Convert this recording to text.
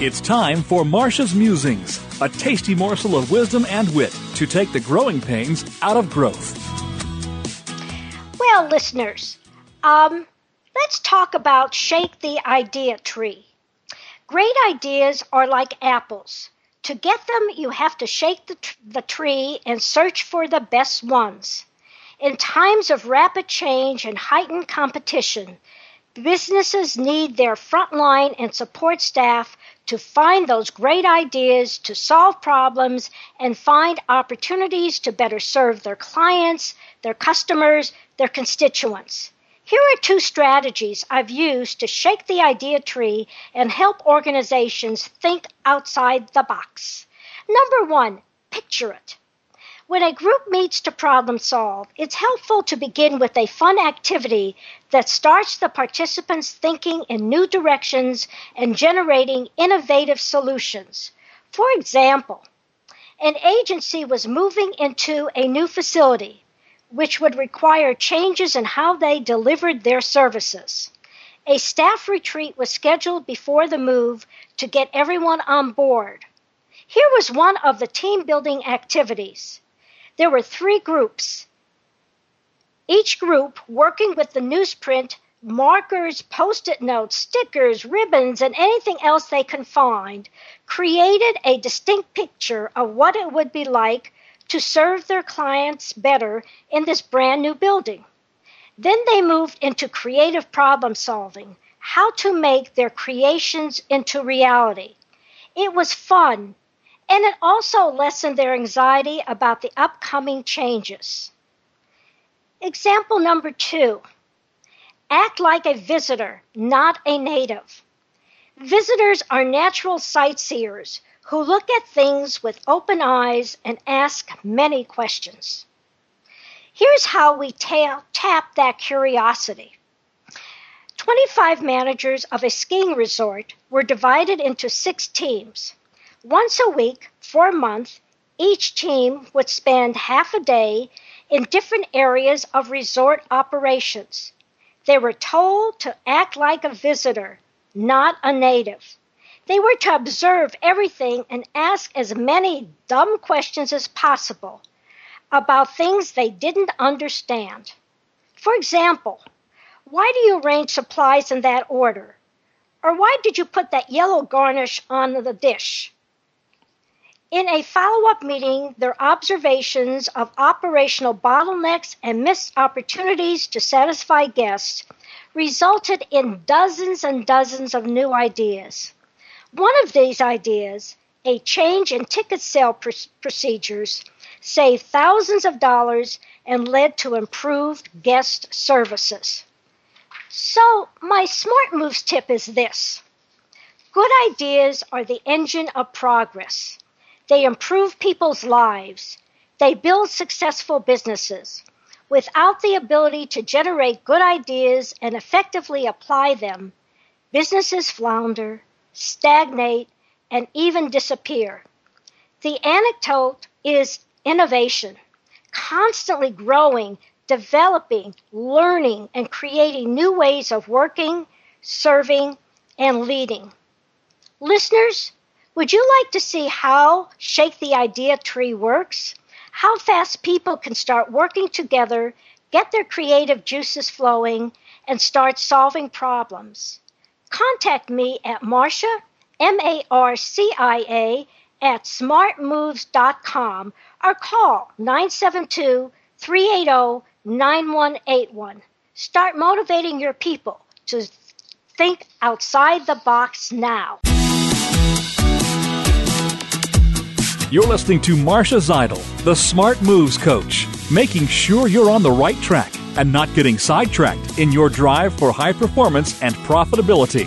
It's time for Marcia's Musings, a tasty morsel of wisdom and wit to take the growing pains out of growth. Well, listeners, um, let's talk about Shake the Idea Tree. Great ideas are like apples. To get them, you have to shake the, tr- the tree and search for the best ones. In times of rapid change and heightened competition, businesses need their frontline and support staff to find those great ideas, to solve problems, and find opportunities to better serve their clients, their customers, their constituents. Here are two strategies I've used to shake the idea tree and help organizations think outside the box. Number one, picture it. When a group meets to problem solve, it's helpful to begin with a fun activity that starts the participants thinking in new directions and generating innovative solutions. For example, an agency was moving into a new facility which would require changes in how they delivered their services. A staff retreat was scheduled before the move to get everyone on board. Here was one of the team building activities. There were three groups, each group working with the newsprint, markers, post it notes, stickers, ribbons, and anything else they can find, created a distinct picture of what it would be like to serve their clients better in this brand new building. Then they moved into creative problem solving, how to make their creations into reality. It was fun, and it also lessened their anxiety about the upcoming changes. Example number two act like a visitor, not a native. Visitors are natural sightseers who look at things with open eyes and ask many questions. Here's how we ta- tap that curiosity. 25 managers of a skiing resort were divided into six teams. Once a week for a month, each team would spend half a day in different areas of resort operations. They were told to act like a visitor, not a native. They were to observe everything and ask as many dumb questions as possible about things they didn't understand. For example, why do you arrange supplies in that order? Or why did you put that yellow garnish on the dish? In a follow up meeting, their observations of operational bottlenecks and missed opportunities to satisfy guests resulted in dozens and dozens of new ideas. One of these ideas, a change in ticket sale pr- procedures, saved thousands of dollars and led to improved guest services. So, my Smart Moves tip is this good ideas are the engine of progress. They improve people's lives, they build successful businesses. Without the ability to generate good ideas and effectively apply them, businesses flounder, stagnate, and even disappear. The anecdote is innovation, constantly growing, developing, learning, and creating new ways of working, serving, and leading. Listeners, would you like to see how Shake the Idea Tree works? How fast people can start working together, get their creative juices flowing, and start solving problems? Contact me at Marcia, M A R C I A, at smartmoves.com or call 972 380 9181. Start motivating your people to think outside the box now. You're listening to Marcia Zidle, the Smart Moves Coach, making sure you're on the right track and not getting sidetracked in your drive for high performance and profitability.